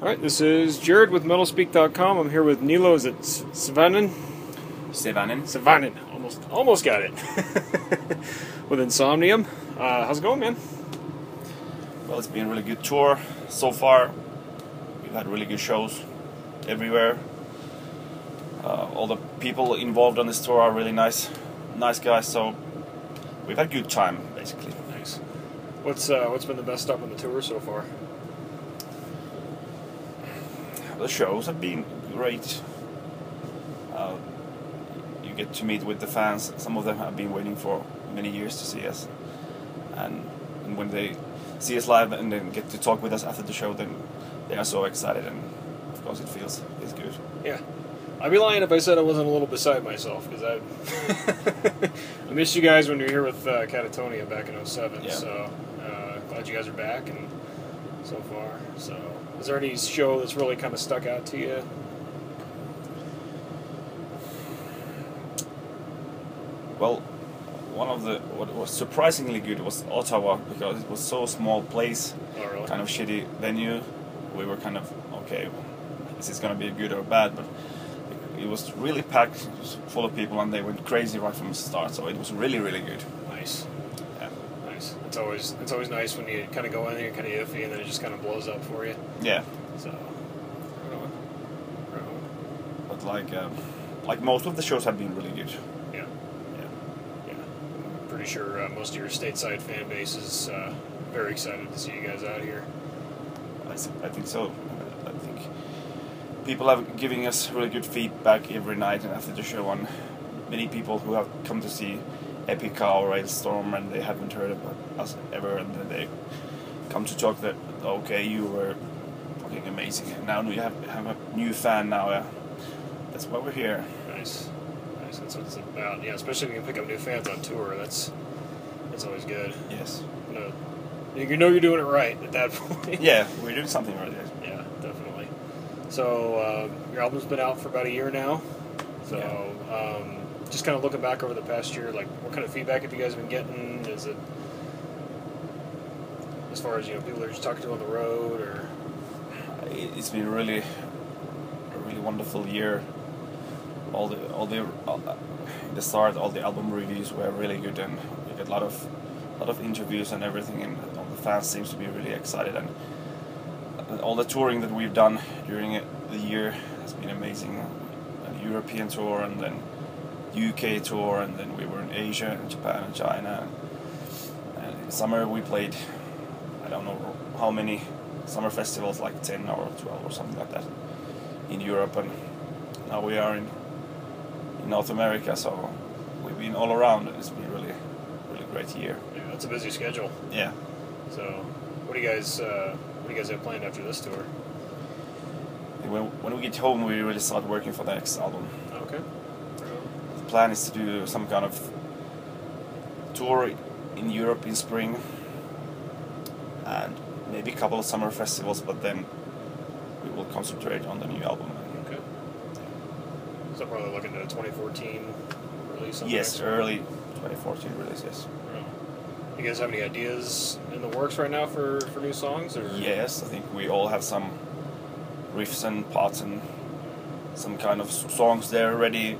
All right, this is Jared with MetalSpeak.com. I'm here with Nilos at Savanen. Sevanen. Savanen, almost, almost got it. with Insomnium. Uh, how's it going, man? Well, it's been a really good tour so far. We've had really good shows everywhere. Uh, all the people involved on this tour are really nice, nice guys. So we've had a good time, basically. Nice. What's uh, what's been the best stop on the tour so far? The shows have been great. Uh, you get to meet with the fans. Some of them have been waiting for many years to see us, and, and when they see us live and then get to talk with us after the show, then they are so excited, and of course it feels feels good. Yeah. I'd be lying if I said I wasn't a little beside myself because I I missed you guys when you were here with uh, Katatonia back in 07. Yeah. So uh, glad you guys are back and so far. So is there any show that's really kind of stuck out to you? Well, one of the what was surprisingly good was Ottawa because it was so small place, Oh, really? kind of shitty venue. We were kind of okay, This is this gonna be good or bad? But it was really packed, full of people, and they went crazy right from the start. So it was really really good. Nice. It's always it's always nice when you kind of go in there, you're kind of iffy, and then it just kind of blows up for you. yeah. So. right on. Right on. But like um, like most of the shows have been really good. Yeah. Yeah. Yeah. I'm pretty sure uh, most of your stateside fan base is uh, very excited to see you guys out here. I think so. I think people are giving us really good feedback every night and after the show. on many people who have come to see Epica or Alestorm and they haven't heard about us ever, and then they come to talk that okay, you were fucking amazing, and now you have have a new fan now. Yeah, that's why we're here. Nice. Nice. That's what it's about. Yeah, especially if you can pick up new fans on tour. That's that's always good. Yes. No, you know you're doing it right at that point. Yeah, we're doing something right there. Yeah, definitely. So uh, your album's been out for about a year now. So um, just kind of looking back over the past year, like what kind of feedback have you guys been getting? Is it as far as you know people are just talking to on the road or It- it's been really a really wonderful year. All the all the all, in the start, all the album reviews were really good, and we get a lot of lot of interviews and everything, and all the fans seems to be really excited, and uh, all the touring that we've done during the year has been amazing. European tour, and then UK tour, and then we were in Asia, and Japan, and China. And in summer we played, I don't know how many summer festivals, like 10 or 12 or something like that, in Europe, and now we are in, in North America, so we've been all around, and it's been really, really great year. yeah, that's a busy schedule. Yeah. So what do you guys uh, what do you guys have planned after this tour? When, when we get home, we really start working for the next album. Plan is to do some kind of tour in Europe in spring, and maybe a couple of summer festivals, but then we will concentrate on the new album. Okay. So probably looking at a 2014 release. Yes, early 2014 release, yes. Right. You guys have any ideas in the works right now for, for new songs? Or Yes, I think we all have some riffs and parts and some kind of songs there ready,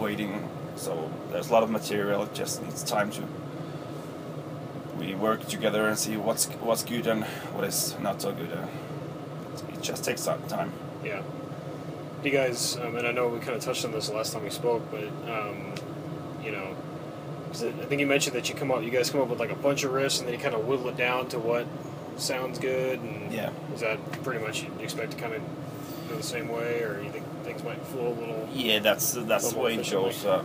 waiting. So there's a lot of material. It just needs time to. We work together and see what's what's good and what is not so good. Uh, it just takes some time. Yeah. You guys? Um, and I know we kind of touched on this last time we spoke, but um, you know, I think you mentioned that you come up, you guys come up with like a bunch of riffs, and then you kind of whittle it down to what sounds good. And Yeah. is that pretty much you expect to kind of go the same way, or you think things might flow a little? Yeah, that's that's the way it goes. Uh,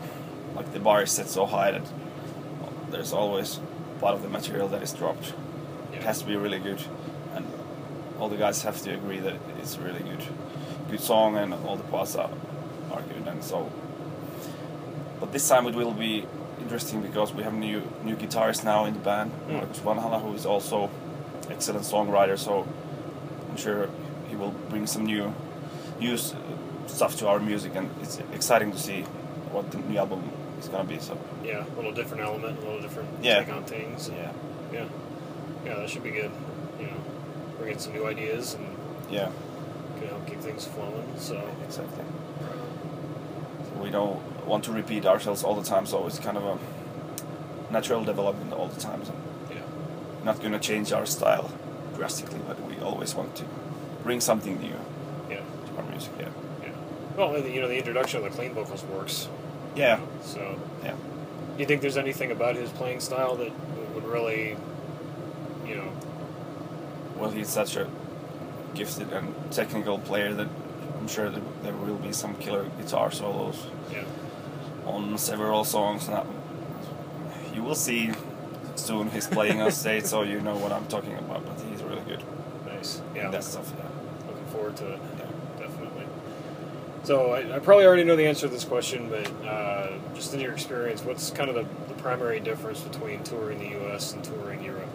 like the bar is set so high that there's always part of the material that is dropped. It has to be really good, and all the guys have to agree that it's a really good, good song, and all the parts are, are good. And so, but this time it will be interesting because we have new new guitarist now in the band, Mm. Markus Vanhala, who is also excellent songwriter. So I'm sure he will bring some new, new stuff to our music, and it's exciting to see what the new album is gonna be. So Yeah, a little different element, a little different Yeah. take on things. yeah, Yeah, yeah, that should be good. You know, bring in some new ideas and yeah. can help keep things flowing. So Exactly. So we don't want to repeat ourselves all the time, so it's kind of a natural development all the time. So yeah, not gonna change our style drastically, but we always want to bring something new yeah, to our music. Yeah. Well, and the, you know, the introduction of the clean vocals works. Yeah. So, Yeah. do you think there's anything about his playing style that would really, you know, Well, he's such a gifted and technical player that I'm sure that there will be some killer guitar solos yeah, on several songs. Now, you will see soon he's playing on stage, so you know what I'm talking about. But he's really good. nice. Yeah, that stuff. Yeah. looking forward to it. So I, I probably already know the answer to this question, but uh, just in your experience, what's kind of the, the primary difference between touring the U.S. and touring Europe?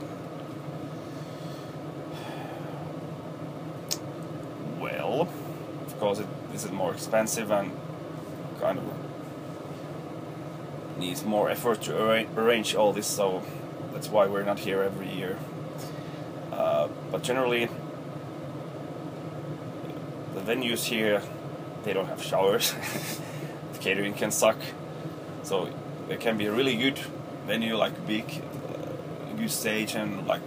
Well, of course, it this is more expensive and kind of needs more effort to arra- arrange all this. So that's why we're not here every year. Uh, but generally, the venues here they don't have showers. the catering can suck. So it can be a really good venue, like big, uh, good stage and like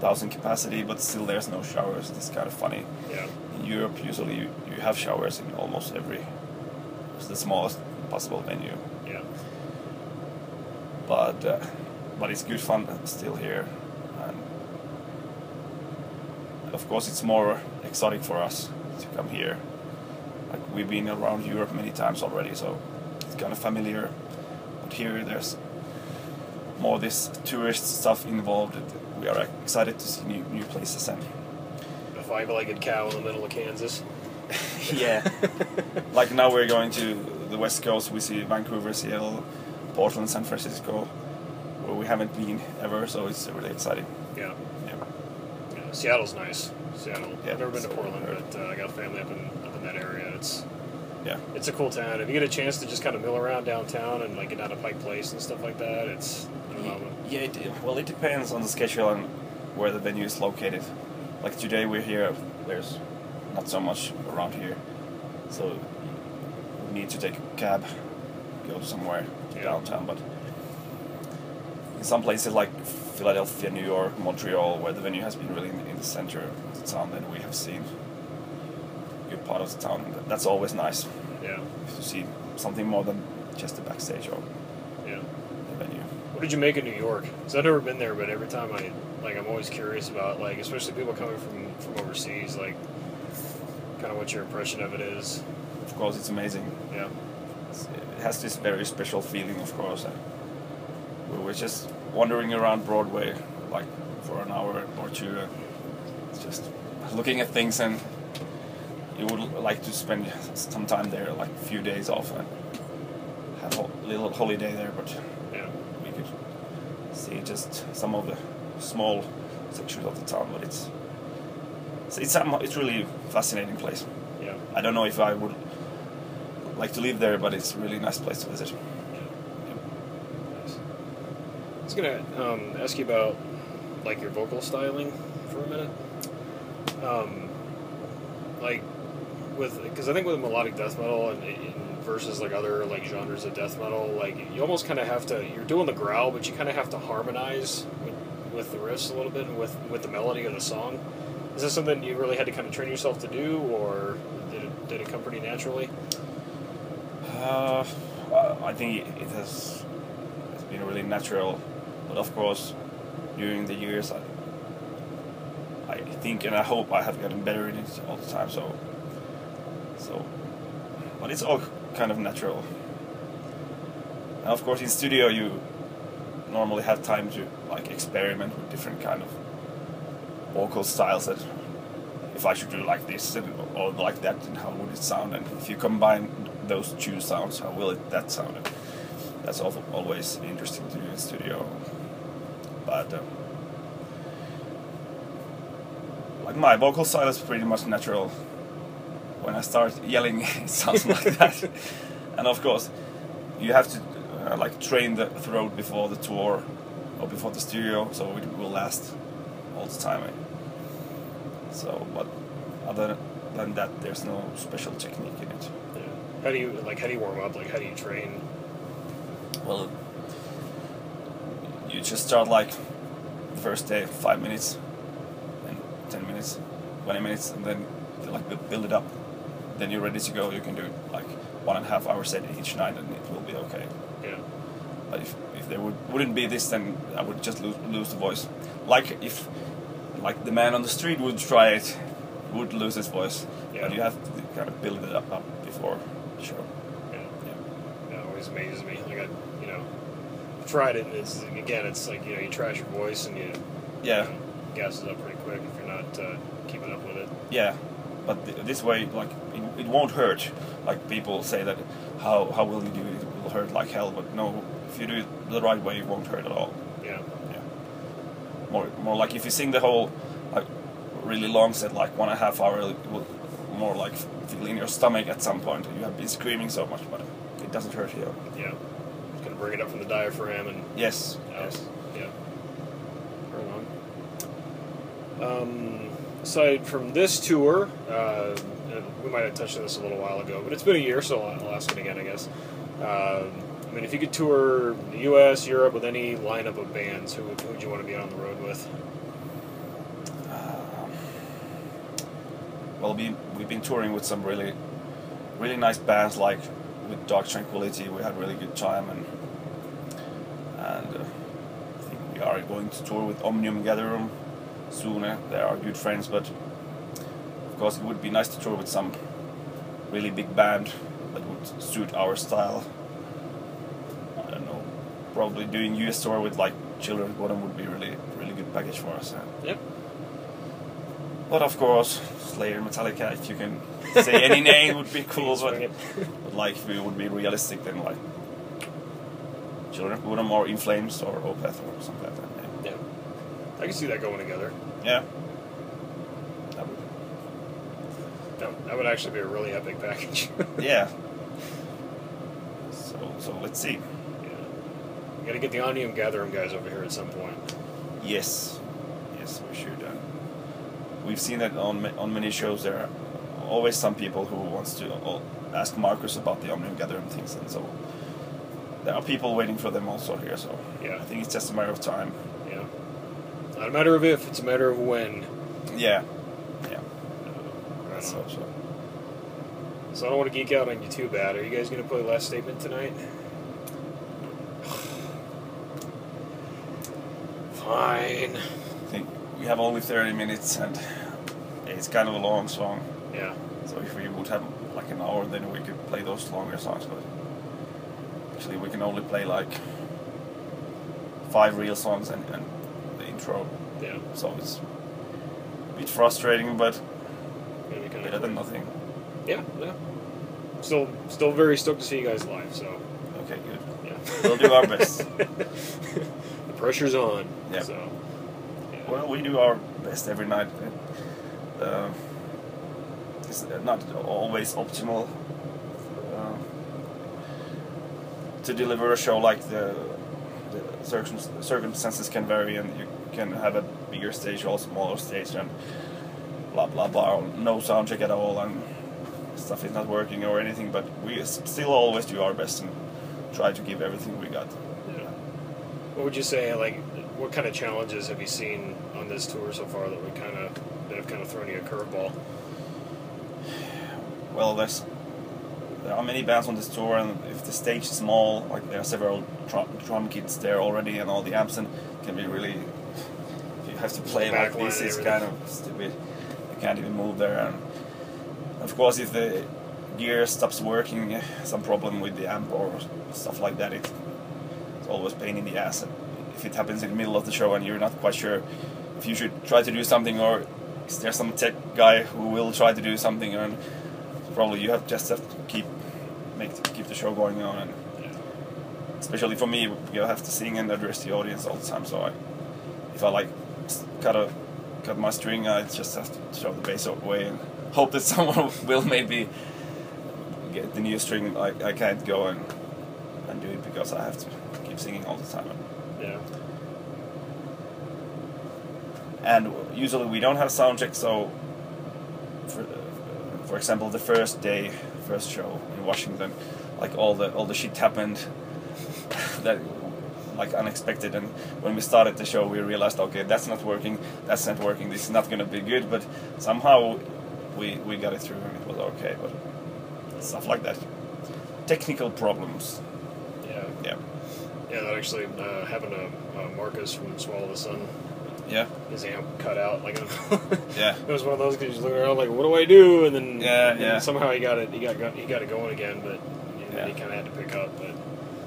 thousand capacity, but still there's no showers. It's kind of funny Yeah, in Europe, usually you, you have showers in almost every, it's the smallest possible venue. yeah, But uh, but it's good fun still here, and of course it's more exotic for us to come here. Like we've been around Europe many times already, so it's kind of familiar. But here there's more this tourist stuff involved. We are excited to see new, new places and a five-legged cow in the middle of Kansas. yeah. like now we're going to the west coast. We see Vancouver, Seattle, Portland, San Francisco, where we haven't been ever. So it's really exciting. Yeah, Yeah. yeah. Seattle's nice. Seattle. Yeah, I've never been to Portland, but uh, I got family up in up in that area. It's Yeah. it's a cool town. If you get a chance to just kind of mill around downtown and like get out of Pike Place and stuff like that, it's I don't. Yeah. It, well, it depends on the schedule and where the venue is located. Like today we're here. There's not so much around here, so we need to take a cab, go somewhere Yeah. downtown. But in some places like Philadelphia, New York, Montreal, where the venue has been really in, in the center of the town, then we have seen part of the town. That's always nice Yeah, to see something more than just the backstage or yeah. the venue. What did you make of New York? Because I've never been there, but every time I like, I'm always curious about like, especially people coming from from overseas, like, kind of what your impression of it is. Of course, it's amazing. Yeah, It's, it has this very special feeling, of course. And we were just wandering around Broadway like for an hour or two, just looking at things, and you would like to spend some time there, like a few days off, and have a little holiday there. But yeah, we could see just some of the small sections of the town, but it's it's it's, a, it's really fascinating place. yeah. I don't know if I would like to live there, but it's a really nice place to visit. Nice. I was gonna um, ask you about like your vocal styling for a minute. Um, like with because I think with melodic death metal and, and versus like other like genres of death metal, like you almost kind of have to you're doing the growl, but you kind of have to harmonize with, with the riffs a little bit and with with the melody of the song. Is this something you really had to kind of train yourself to do, or did it, did it come pretty naturally? Uh, I think it, has it's been really natural, but of course, during the years, I, I think and I hope I have gotten better in it all the time. So, so, but it's all kind of natural. And of course, in studio, you normally have time to like experiment with different kind of vocal styles that if I should do like this and, or like that, and how would it sound? And if you combine those two sounds, how will it that sound? And that's always interesting to do in studio. But uh, like my vocal style is pretty much natural. When I start yelling, it sounds like that. and of course, you have to uh, like train the throat before the tour or before the studio, so it will last all the time. So, but other than that, there's no special technique in it. Yeah. How do you like? How do you warm up? Like, how do you train? Well, you just start like the first day five minutes, and ten minutes, twenty minutes, and then like build it up. Then you're ready to go. You can do like one and a half hour set each night, and it will be okay. Yeah. But if, if there would wouldn't be this, then I would just lose, lose the voice. Like if like the man on the street would try it, would lose his voice. Yeah. But you have to kind of build it up, up before the show. Yeah. Yeah. That always amazes me. Like I, you know, tried it. And it's again, it's like you know, you trash your voice and you, Yeah. you know, gasses up pretty quick if you're not uh, keeping up with it. Yeah, but th- this way, like it, it won't hurt. Like people say that, how how will you do it? It will hurt like hell. But no, if you do it the right way, it won't hurt at all. Yeah. Yeah. More more like if you sing the whole like really long set, like one and a half hour, it will more like feel in your stomach at some point. You have been screaming so much, but it doesn't hurt you. Yeah. Just gonna bring it up from the diaphragm and Yes. out. Yes. Yeah. Right on. Um, aside from this tour, uh, we might have touched on this a little while ago, but it's been a year, so I'll ask it again, I guess. Um I mean, if you could tour the U.S., Europe with any lineup of bands, who would, who would you want to be on the road with? Um, well, we we've been touring with some really, really nice bands like with Dark Tranquillity. We had a really good time, and and uh, I think we are going to tour with Omnium Gatherum soon. uh, They are good friends, but of course it would be nice to tour with some really big band that would suit our style. I don't know. Probably doing US tour with like Children of Bodom would be really really good package for us. Yep. But of course, Slayer, Metallica, if you can say any name would be cool. But, it. but like, if we would be realistic, then like Children of Bodom or In Flames or Opeth or something like that. I can see that going together. Yeah. That would, That, that would actually be a really epic package. yeah. So so let's see. yeah. You gotta get the Omnium Gatherum guys over here at some point. Yes, yes, we should. Uh, we've seen that on on many shows. There are always some people who wants to uh, ask Markus about the Omnium Gatherum things, and so there are people waiting for them also here. So Yeah. I think it's just a matter of time. Not a matter of if, it's a matter of when. Yeah, yeah. Right So, on. so So I don't want to geek out on you too bad. Are you guys gonna play Last Statement tonight? Fine. I think we have only thirty minutes, and it's kind of a long song. Yeah. So if we would have like an hour, then we could play those longer songs. But actually, we can only play like five real songs and, and intro. Yeah. So it's a bit frustrating, but kind better than nothing. Yeah. Yeah. Still, still very stoked to see you guys live. So Okay, good. yeah. We'll do our best. the pressure's on. Yeah. So. Yeah. Well, we do our best every night. Uh, it's not always optimal uh, to deliver a show like the, the circumstances can vary, and you can have a bigger stage or a smaller stage, and blah blah blah. No sound check at all, and stuff is not working or anything. But we still always do our best and try to give everything we got. Yeah. What would you say? Like, what kind of challenges have you seen on this tour so far that would kind of that have kind of thrown you a curveball? well, there's there are many bands on this tour, and if the stage is small, like there are several drum, drum kits there already, and all the amps, and can be really. Have to play like this, is kind of stupid. You can't even move there, and of course, if the gear stops working, some problem with the amp or stuff like that, it's always pain in the ass. And if it happens in the middle of the show and you're not quite sure if you should try to do something or is there some tech guy who will try to do something and probably you have just have to keep make keep the show going on and especially for me you have to sing and address the audience all the time so I if I like cut a cut my string I just have to throw the bass away and hope that someone will maybe get the new string I, I can't go and and do it because I have to keep singing all the time Yeah. and usually we don't have sound check so for, for example, the first day, first show in Washington, like all the all the shit happened that like unexpected and when we started the show we realized okay that's not working that's not working this is not going to be good but somehow we we got it through and it was okay but stuff like that technical problems Yeah. yeah Yeah, that actually uh, happened to uh, Marcus from Swallow the Sun. yeah His amp cut out. Like yeah it was one of those because you look around like, what do I do? And then Yeah, and yeah. somehow he got it. He got, got he got it going again, but you know, Yeah. he kind of had to pick up. But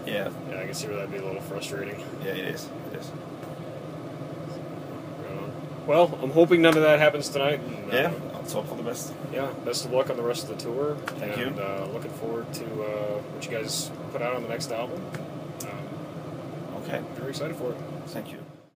yeah yeah, I can see where that'd be a little frustrating. yeah it is it is well, I'm hoping none of that happens tonight. And, yeah uh, let's hope for the best yeah. Best of luck on the rest of the tour. Thank and, you. Uh, looking forward to uh, what you guys put out on the next album. Um, okay very excited for it. thank you